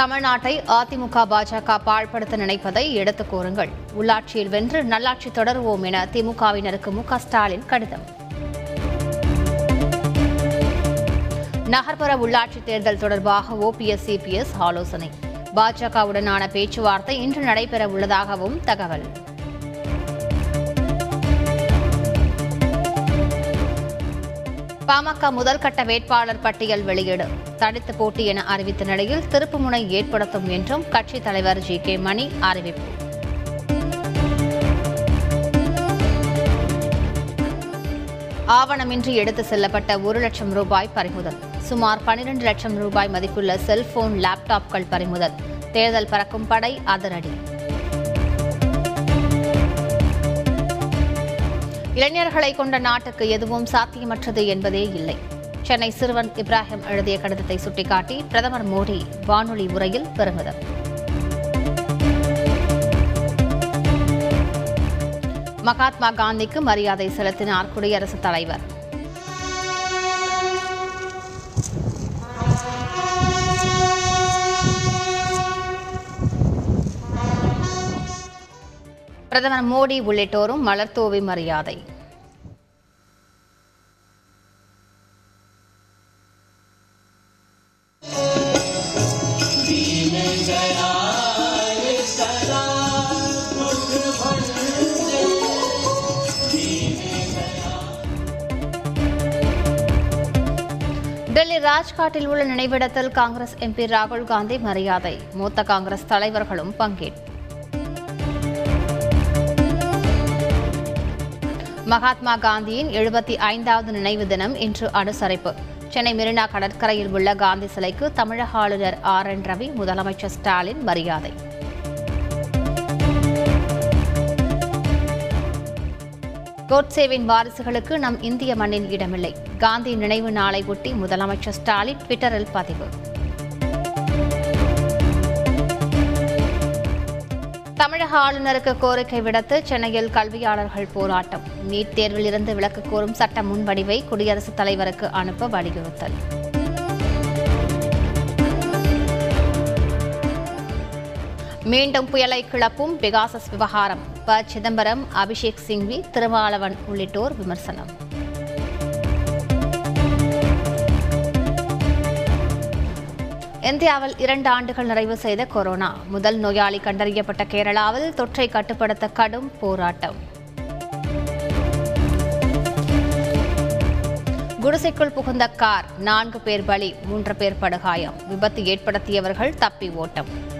தமிழ்நாட்டை அதிமுக பாஜக பாழ்படுத்த நினைப்பதை எடுத்துக் கூறுங்கள். உள்ளாட்சியில் வென்று நல்லாட்சி தொடருவோம் என திமுகவினருக்கு மு ஸ்டாலின் கடிதம். நகர்ப்புற உள்ளாட்சி தேர்தல் தொடர்பாக ஓபிஎஸ் சிபிஎஸ் ஆலோசனை. பாஜகவுடனான பேச்சுவார்த்தை இன்று நடைபெற உள்ளதாகவும் தகவல். பாமக முதல்கட்ட வேட்பாளர் பட்டியல் வெளியீடு. தடுத்து போட்டி என அறிவித்த நிலையில் திருப்புமுனை ஏற்படுத்தும் என்றும் கட்சித் தலைவர் ஜி. கே. மணி அறிவிப்பு. ஆவணமின்றி எடுத்து செல்லப்பட்ட ஒரு லட்சம் ரூபாய் பறிமுதல். சுமார் பனிரெண்டு லட்சம் ரூபாய் மதிப்புள்ள செல்போன் லேப்டாப்கள் பறிமுதல். தேர்தல் பறக்கும் படை அதிரடி. இளைஞர்களை கொண்ட நாட்டுக்கு எதுவும் சாத்தியமற்றது என்பதே இல்லை. சென்னை சிறுவன் இப்ராஹிம் எழுதிய கடிதத்தை சுட்டிக்காட்டி பிரதமர் மோடி வானொலி உரையில் பெருமிதம். மகாத்மா காந்திக்கு மரியாதை செலுத்தினார் குடியரசுத் தலைவர். பிரதமர் மோடி உள்ளிட்டோரும் மலர்தூவி மரியாதை. டெல்லி ராஜ்காட்டில் உள்ள நினைவிடத்தில் காங்கிரஸ் எம்பி ராகுல் காந்தி மரியாதை. மூத்த காங்கிரஸ் தலைவர்களும் பங்கேற்பு மகாத்மா காந்தியின் எழுபத்தி ஐந்தாவது நினைவு தினம் இன்று அனுசரிப்பு. சென்னை மெரினா கடற்கரையில் உள்ள காந்தி சிலைக்கு தமிழக ஆளுநர் ஆர் என் ரவி முதலமைச்சர் ஸ்டாலின் மரியாதை. கோட்சேவின் வாரிசுகளுக்கு நம் இந்திய மண்ணில் இடமில்லை. காந்தி நினைவு நாளை ஒட்டி முதலமைச்சர் ஸ்டாலின் ட்விட்டரில் பதிவு. தமிழக ஆளுநருக்கு கோரிக்கை விடுத்து சென்னையில் கல்வியாளர்கள் போராட்டம். நீட் தேர்வில் இருந்து விலக்கு கோரும் சட்ட முன்வடிவை குடியரசுத் தலைவருக்கு அனுப்ப வலியுறுத்தல். மீண்டும் புயலை கிளப்பும் பெகாசஸ் விவகாரம். ப சிதம்பரம் அபிஷேக் சிங்வி திருமாவளவன் உள்ளிட்டோர் விமர்சனம். இந்தியாவில் இரண்டு ஆண்டுகள் நிறைவு செய்த கொரோனா. முதல் நோயாளி கண்டறியப்பட்ட கேரளாவில் தொற்றை கட்டுப்படுத்த கடும் போராட்டம். குடிசைக்குள் புகுந்த கார் நான்கு பேர் பலி மூன்று பேர் படுகாயம். விபத்து ஏற்படுத்தியவர்கள் தப்பி ஓட்டம்.